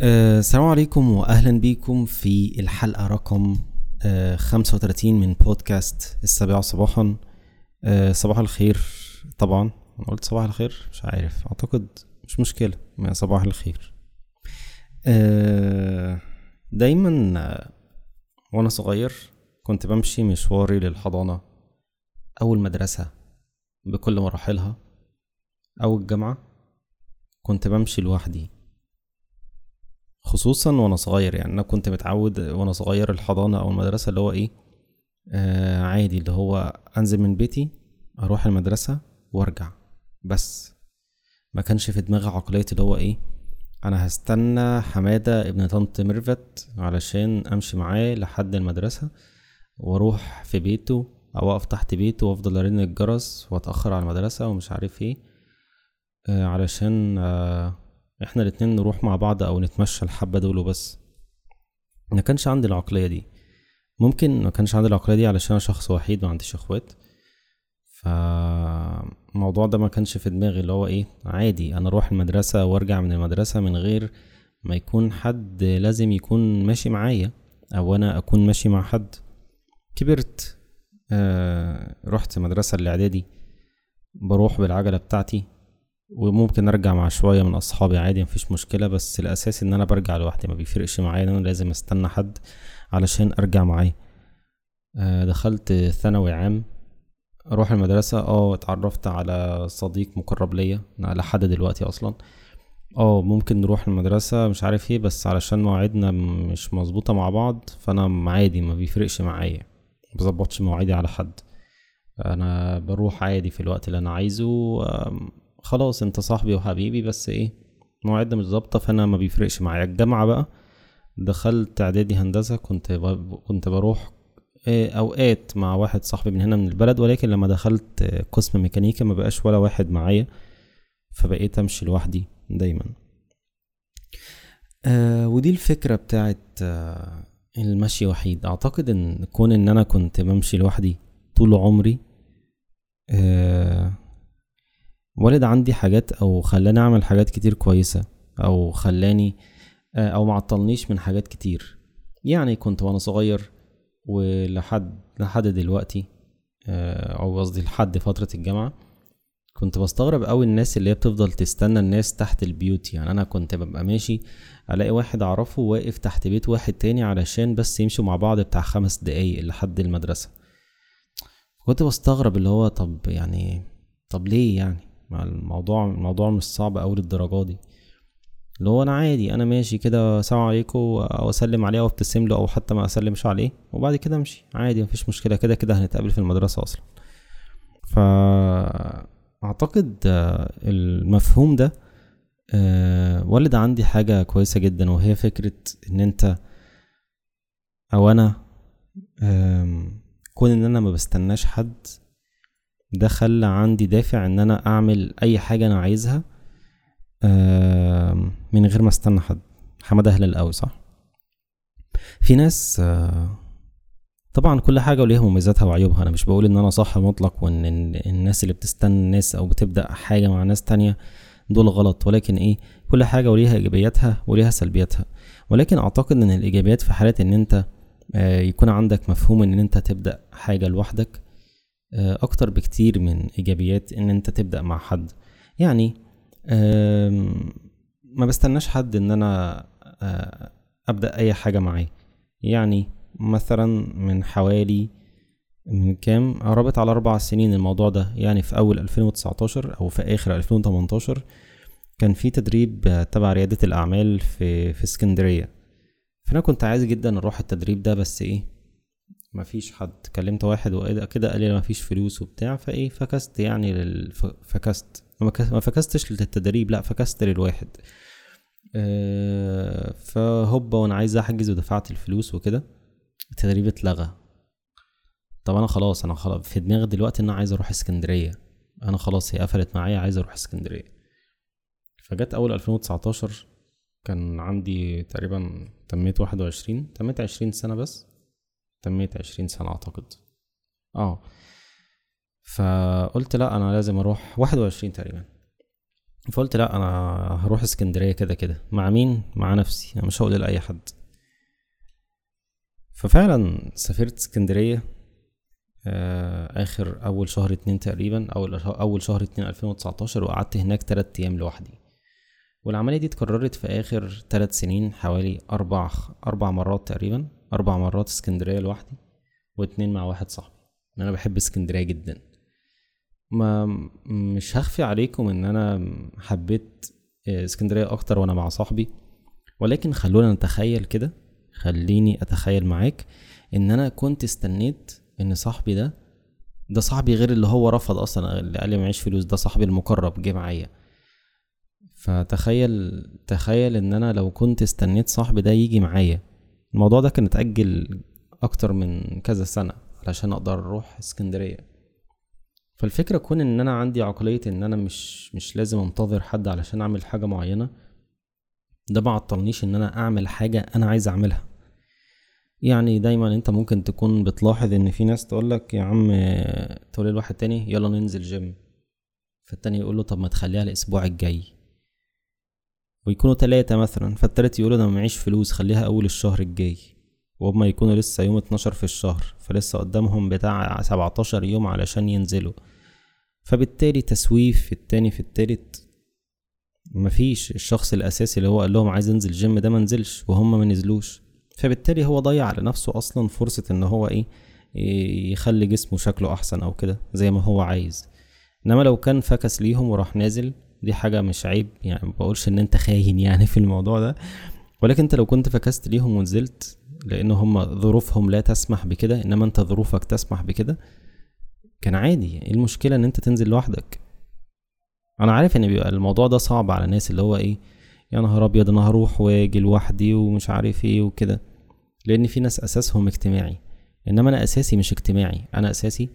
آه، السلام عليكم واهلا بيكم في الحلقة رقم آه، 35 من بودكاست السابعة صباحا. آه، صباح الخير طبعا. أنا قلت صباح الخير؟ مش عارف. أعتقد مش مشكلة. صباح الخير. آه، دايما وأنا صغير كنت بمشي مشواري للحضانة أو المدرسة بكل مراحلها أو الجامعة. كنت بمشي لوحدي. خصوصا وأنا صغير يعني أنا كنت متعود وأنا صغير الحضانة أو المدرسة اللي هو إيه؟ آه عادي اللي هو أنزل من بيتي أروح المدرسة وأرجع. بس ما كانش في دماغي عقلية اللي هو إيه؟ أنا هستنى حمادة ابن طنط ميرفت علشان أمشي معاه لحد المدرسة وأروح في بيته أو أقف تحت بيته وأفضل أرن الجرس وأتأخر على المدرسة ومش عارف إيه آه علشان آه إحنا الاتنين نروح مع بعض أو نتمشى الحبة دول وبس. ما كانش عندي العقلية دي. ممكن ما كانش عندي العقلية دي علشان أنا شخص وحيد ما عنديش إخوات. فالموضوع ده ما كانش في دماغي اللي هو إيه عادي أنا أروح المدرسة وأرجع من المدرسة من غير ما يكون حد لازم يكون ماشي معايا أو أنا أكون ماشي مع حد. كبرت آه رحت مدرسة الإعدادي بروح بالعجلة بتاعتي. وممكن أرجع مع شوية من أصحابي عادي مفيش مشكلة بس الأساس إن أنا برجع لوحدي ما بيفرقش معايا إن أنا لازم أستنى حد علشان أرجع معاه. آه، دخلت ثانوي عام أروح المدرسة آه اتعرفت على صديق مقرب ليا لحد دلوقتي أصلا. آه ممكن نروح المدرسة مش عارف إيه بس علشان مواعيدنا مش مظبوطة مع بعض فأنا عادي ما بيفرقش معايا مبظبطش مواعيدي على حد. أنا بروح عادي في الوقت اللي أنا عايزه خلاص انت صاحبي وحبيبي بس إيه مواعيدنا مش ظابطة فأنا ما بيفرقش معايا الجامعة بقى دخلت إعدادي هندسة كنت. كنت بروح إيه، أوقات مع واحد صاحبي من هنا من البلد ولكن لما دخلت آه، قسم ميكانيكا ما بقاش ولا واحد معايا فبقيت أمشي لوحدي دايما آه ودي الفكرة بتاعت آه المشي وحيد أعتقد إن كون إن أنا كنت بمشي لوحدي طول عمري آه ولد عندي حاجات أو خلاني أعمل حاجات كتير كويسة أو خلاني آه، أو معطلنيش من حاجات كتير. يعني كنت وأنا صغير ولحد لحد دلوقتي آه، أو قصدي لحد فترة الجامعة كنت بستغرب قوي الناس اللي هي بتفضل تستنى الناس تحت البيوت. يعني أنا كنت ببقى ماشي ألاقي واحد أعرفه واقف تحت بيت واحد تاني علشان بس يمشوا مع بعض بتاع خمس دقايق لحد المدرسة. كنت بستغرب اللي هو طب يعني طب ليه يعني؟ ما الموضوع الموضوع مش صعب أوي للدرجة دي. اللي هو أنا عادي أنا ماشي كده سلام عليكم أو أسلم عليه أو أبتسم له أو حتى ما أسلمش عليه وبعد كده أمشي. عادي مفيش مشكلة كده كده هنتقابل في المدرسة أصلا. ف أعتقد آه، المفهوم ده آه، ولد عندي حاجة كويسة جدا وهي فكرة إن أنت أو أنا كون إن أنا ما بستناش حد ده خلى عندي دافع إن أنا أعمل أي حاجة أنا عايزها من غير ما أستنى حد. حمادة هلال قوي صح؟ في ناس آه، طبعا كل حاجة وليها مميزاتها وعيوبها. أنا مش بقول إن أنا صح مطلق وإن الناس اللي بتستنى الناس أو بتبدأ حاجة مع ناس تانية دول غلط. ولكن إيه؟ كل حاجة وليها إيجابياتها وليها سلبياتها. ولكن أعتقد إن الإيجابيات في حالة إن أنت آه، يكون عندك مفهوم إن أنت تبدأ حاجة لوحدك أكتر بكتير من إيجابيات إن أنت تبدأ مع حد. يعني ما بستناش حد إن أنا آه، أبدأ أي حاجة معاه. يعني مثلا من حوالي من كام؟ قربت على أربع سنين الموضوع ده. يعني في أول 2019 أو في آخر 2018 كان في تدريب آه، تبع ريادة الأعمال في في اسكندرية. فأنا كنت عايز جدا أروح التدريب ده بس إيه؟ مفيش حد. كلمت واحد وكده كده قال لي مفيش فلوس وبتاع فإيه فكست يعني لل... فكست. ما كس- ما فكستش للتدريب لأ فكست للواحد. أه فهوبا وأنا عايز أحجز ودفعت الفلوس وكده. التدريب اتلغى. طب أنا خلاص أنا خلاص في دماغي دلوقتي إن أنا عايز أروح اسكندرية. أنا خلاص هي قفلت معايا عايز أروح اسكندرية. فجت أول 2019 كان عندي تقريبا تميت واحد وعشرين تميت عشرين سنة بس. تميت عشرين سنة أعتقد. آه. فقلت لا أنا لازم أروح واحد وعشرين تقريبا. فقلت لا أنا هروح اسكندرية كده كده. مع مين؟ مع نفسي. أنا مش هقول لأي حد. ففعلا سافرت اسكندرية آه، آخر أول شهر اتنين تقريبا. أو أول شهر اتنين ألفين وتسعتاشر وقعدت هناك تلات أيام لوحدي. والعملية دي اتكررت في آخر تلات سنين حوالي أربع أربع مرات تقريبا. أربع مرات اسكندرية لوحدي واتنين مع واحد صاحبي أنا بحب اسكندرية جدا. ما مش هخفي عليكم إن أنا حبيت آه، اسكندرية أكتر وأنا مع صاحبي ولكن خلونا نتخيل كده خليني أتخيل معاك إن أنا كنت استنيت إن صاحبي ده ده صاحبي غير اللي هو رفض أصلا اللي قال لي معيش فلوس ده صاحبي المقرب جه معايا. فتخيل تخيل إن أنا لو كنت استنيت صاحبي ده يجي معايا الموضوع ده كان اتأجل أكتر من كذا سنة علشان أقدر أروح اسكندرية. فالفكرة كون إن أنا عندي عقلية إن أنا مش مش لازم أنتظر حد علشان أعمل حاجة معينة ده ما عطلنيش إن أنا أعمل حاجة أنا عايز أعملها. يعني دايما أنت ممكن تكون بتلاحظ إن في ناس تقولك يا عم تقول لواحد تاني يلا ننزل جيم فالتاني يقول له طب ما تخليها الأسبوع الجاي. ويكونوا تلاتة مثلا فالتالت يقول أنا معيش فلوس خليها أول الشهر الجاي. وهما يكونوا لسه يوم اتناشر في الشهر فلسه قدامهم بتاع سبعتاشر يوم علشان ينزلوا. فبالتالي تسويف في التاني في التالت مفيش. الشخص الأساسي اللي هو قال لهم عايز أنزل جيم ده منزلش وهم منزلوش فبالتالي هو ضيع على نفسه أصلا فرصة إن هو إيه يخلي جسمه شكله أحسن أو كده زي ما هو عايز. إنما لو كان فكس ليهم وراح نازل دي حاجة مش عيب يعني بقولش إن أنت خاين يعني في الموضوع ده. ولكن أنت لو كنت فكست ليهم ونزلت لأن هم ظروفهم لا تسمح بكده إنما أنت ظروفك تسمح بكده كان عادي. إيه المشكلة إن أنت تنزل لوحدك؟ أنا عارف إن بيبقى الموضوع ده صعب على الناس اللي هو إيه يا نهار أبيض أنا هروح وآجي لوحدي ومش عارف إيه وكده. لأن في ناس أساسهم اجتماعي إنما أنا أساسي مش اجتماعي أنا أساسي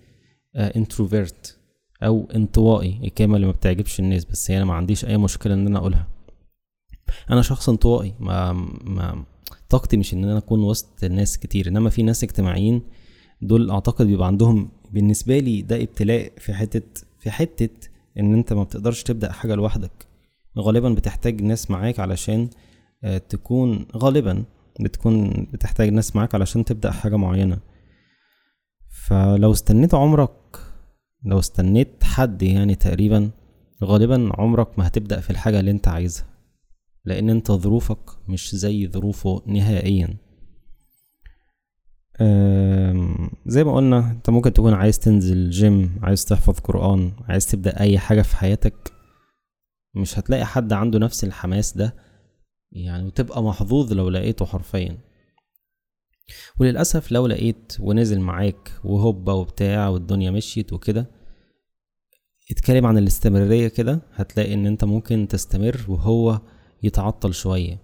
introvert آه أو انطوائي الكلمة اللي ما بتعجبش الناس بس هي أنا ما عنديش أي مشكلة إن أنا أقولها. أنا شخص انطوائي ما ما طاقتي مش إن أنا أكون وسط ناس كتير إنما في ناس اجتماعيين دول أعتقد بيبقى عندهم بالنسبة لي ده ابتلاء في حتة في حتة إن أنت ما بتقدرش تبدأ حاجة لوحدك. غالبا بتحتاج ناس معاك علشان آه، تكون غالبا بتكون بتحتاج ناس معاك علشان تبدأ حاجة معينة. فلو استنيت عمرك لو استنيت حد يعني تقريبا غالبا عمرك ما هتبدأ في الحاجة اللي انت عايزها لأن انت ظروفك مش زي ظروفه نهائيا. زي ما قلنا انت ممكن تكون عايز تنزل جيم عايز تحفظ قرآن عايز تبدأ أي حاجة في حياتك مش هتلاقي حد عنده نفس الحماس ده يعني وتبقى محظوظ لو لقيته حرفيا. وللأسف لو لقيت ونزل معاك وهوبا وبتاع والدنيا مشيت وكده اتكلم عن الاستمرارية كده هتلاقي إن أنت ممكن تستمر وهو يتعطل شوية.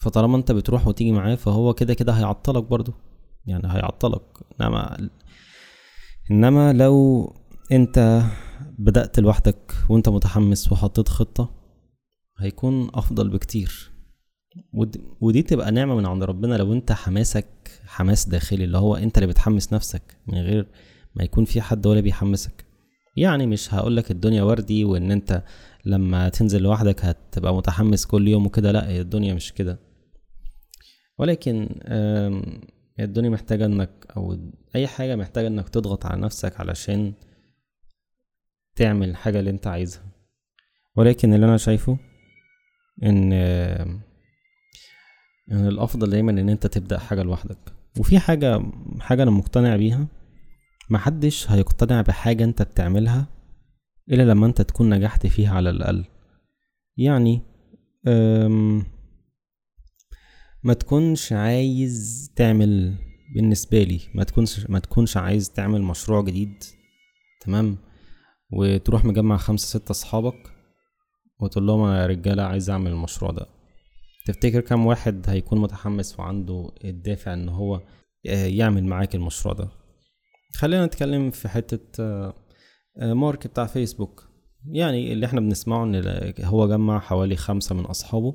فطالما أنت بتروح وتيجي معاه فهو كده كده هيعطلك برضو يعني هيعطلك. إنما إنما لو أنت بدأت لوحدك وأنت متحمس وحطيت خطة هيكون أفضل بكتير. ودي تبقى نعمة من عند ربنا لو انت حماسك حماس داخلي اللي هو انت اللي بتحمس نفسك من غير ما يكون في حد ولا بيحمسك. يعني مش هقولك الدنيا وردي وان انت لما تنزل لوحدك هتبقى متحمس كل يوم وكده لا الدنيا مش كده. ولكن الدنيا محتاجة انك أو أي حاجة محتاجة انك تضغط على نفسك علشان تعمل الحاجة اللي انت عايزها. ولكن اللي أنا شايفه إن يعني الأفضل دايما إن أنت تبدأ حاجة لوحدك. وفي حاجة حاجة أنا مقتنع بيها محدش هيقتنع بحاجة أنت بتعملها إلا لما أنت تكون نجحت فيها على الأقل. يعني ما تكونش عايز تعمل بالنسبة لي ما تكونش ما تكونش عايز تعمل مشروع جديد تمام؟ وتروح مجمع خمسة ستة أصحابك وتقول لهم يا رجالة عايز أعمل المشروع ده. تفتكر كم واحد هيكون متحمس وعنده الدافع إن هو آه، يعمل معاك المشروع ده؟ خلينا نتكلم في حتة آه، آه، مارك بتاع فيسبوك. يعني اللي إحنا بنسمعه إن هو جمع حوالي خمسة من أصحابه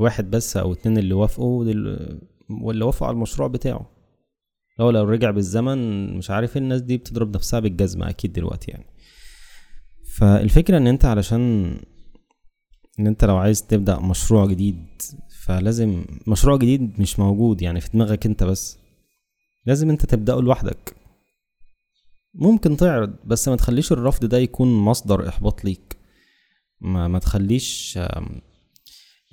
واحد بس أو اتنين اللي وافقوا واللي وافقوا على المشروع بتاعه. لو لو رجع بالزمن مش عارف الناس دي بتضرب نفسها بالجزمة أكيد دلوقتي يعني. فالفكرة إن أنت علشان إن أنت لو عايز تبدأ مشروع جديد فلازم مشروع جديد مش موجود يعني في دماغك أنت بس. لازم أنت تبدأه لوحدك. ممكن تعرض بس ما تخليش الرفض ده يكون مصدر إحباط ليك. ما, ما تخليش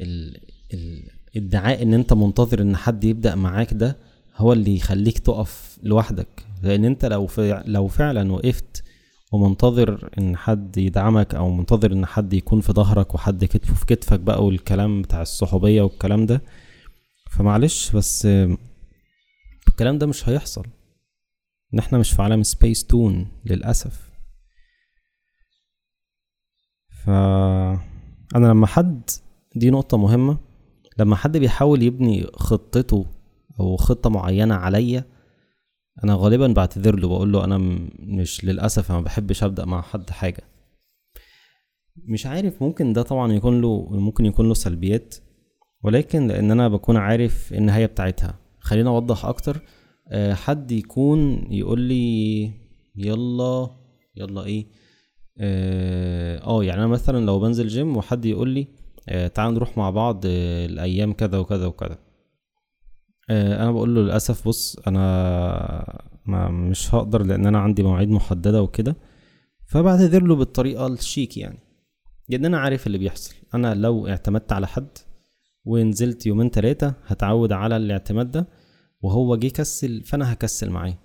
ال ال ادعاء إن أنت منتظر إن حد يبدأ معاك ده هو اللي يخليك تقف لوحدك. لأن أنت لو لو فعلا وقفت ومنتظر إن حد يدعمك أو منتظر إن حد يكون في ظهرك وحد كتفه في كتفك بقى والكلام بتاع الصحوبية والكلام ده. فمعلش بس الكلام ده مش هيحصل. إن إحنا مش في عالم سبيس تون للأسف. ف أنا لما حد دي نقطة مهمة لما حد بيحاول يبني خطته أو خطة معينة عليا أنا غالبا بعتذر له بقول له أنا مش للأسف أنا ما بحبش أبدأ مع حد حاجة. مش عارف ممكن ده طبعا يكون له ممكن يكون له سلبيات ولكن لأن أنا بكون عارف النهاية بتاعتها. خلينا أوضح أكتر. آه، حد يكون يقول لي يلا يلا إيه؟ آه, آه يعني أنا مثلا لو بنزل جيم وحد يقول لي آه تعال نروح مع بعض آه الأيام كذا وكذا وكذا. أنا بقول له للأسف بص أنا ما مش هقدر لأن أنا عندي مواعيد محددة وكده. فبعتذر له بالطريقة الشيك يعني لأن أنا عارف اللي بيحصل. أنا لو اعتمدت على حد ونزلت يومين تلاتة هتعود على الاعتماد ده وهو جه كسل فأنا هكسل معاه.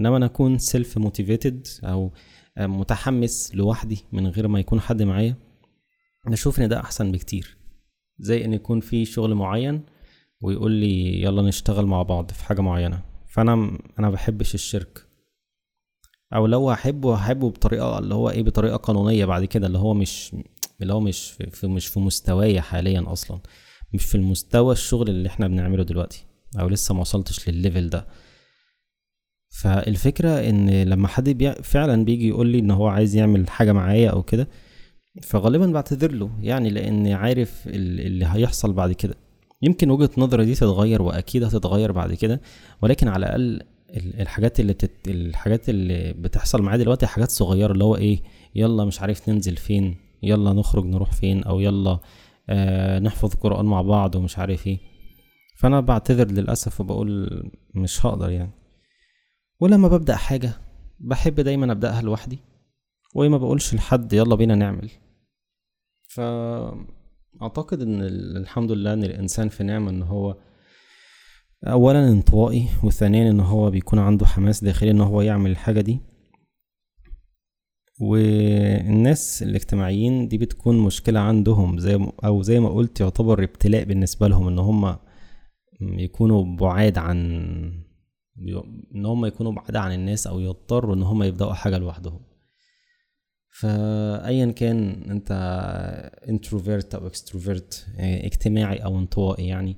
إنما أنا أكون self motivated أو متحمس لوحدي من غير ما يكون حد معايا بشوف إن ده أحسن بكتير. زي إن يكون في شغل معين ويقول لي يلا نشتغل مع بعض في حاجة معينة. فأنا أنا بحبش الشرك. أو لو هحبه هحبه بطريقة اللي هو إيه بطريقة قانونية بعد كده اللي هو مش اللي هو مش في مش في مستواي حاليا أصلا. مش في المستوى الشغل اللي إحنا بنعمله دلوقتي. أو لسه ما وصلتش للليفل ده. فالفكرة إن لما حد بي فعلا بيجي يقول لي إن هو عايز يعمل حاجة معايا أو كده فغالبا بعتذر له. يعني لأن عارف اللي هيحصل بعد كده. يمكن وجهة نظري دي تتغير وأكيد هتتغير بعد كده ولكن على الأقل الحاجات اللي تت... الحاجات اللي بتحصل معايا دلوقتي حاجات صغيرة اللي هو إيه يلا مش عارف ننزل فين يلا نخرج نروح فين أو يلا آه نحفظ قرآن مع بعض ومش عارف إيه. فأنا بعتذر للأسف وبقول مش هقدر يعني. ولما ببدأ حاجة بحب دايما أبدأها لوحدي وما بقولش لحد يلا بينا نعمل. ف أعتقد إن الحمد لله إن الإنسان في نعمة إن هو اولا انطوائي وثانيا إن هو بيكون عنده حماس داخلي إن هو يعمل الحاجة دي. والناس الاجتماعيين دي بتكون مشكلة عندهم زي أو زي ما قلت يعتبر ابتلاء بالنسبة لهم إن هم يكونوا بعاد عن إن هم يكونوا بعاد عن الناس أو يضطروا إن هم يبدأوا حاجة لوحدهم. فايا كان أنت introvert أو extrovert يعني اجتماعي أو انطوائي يعني.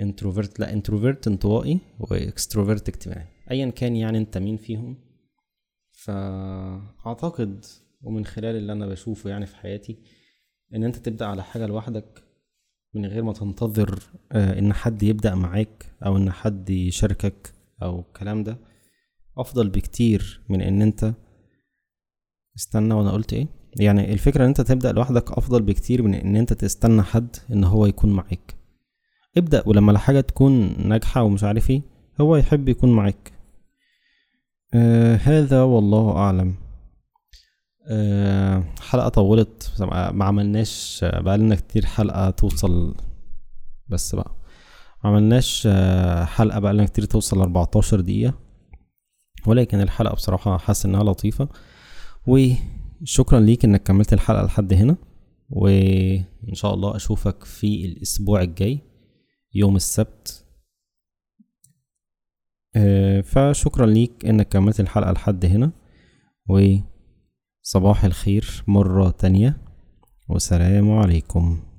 introvert لا introvert انطوائي و extrovert اجتماعي. ايا كان يعني أنت مين فيهم. فأعتقد ومن خلال اللي أنا بشوفه يعني في حياتي إن أنت تبدأ على حاجة لوحدك من غير ما تنتظر آه، إن حد يبدأ معاك أو إن حد يشاركك أو الكلام ده أفضل بكتير من إن أنت استنى وأنا قلت إيه؟ يعني الفكرة ان انت تبدأ لوحدك افضل بكتير من ان انت تستنى حد ان هو يكون معاك. ابدأ ولما الحاجة تكون ناجحة ومش عارف إيه هو يحب يكون معاك. آه هذا والله أعلم. آه حلقة طولت. ما عملناش بقالنا كتير حلقة توصل بس بقى. ما عملناش آه حلقة بقالنا كتير توصل 14 دقيقة. ولكن الحلقة بصراحة حاسس إنها لطيفة. وشكرا ليك إنك كملت الحلقة لحد هنا. وإن شاء الله أشوفك في الأسبوع الجاي يوم السبت. آه، فشكرا ليك إنك كملت الحلقة لحد هنا. وصباح الخير مرة تانية. والسلام عليكم.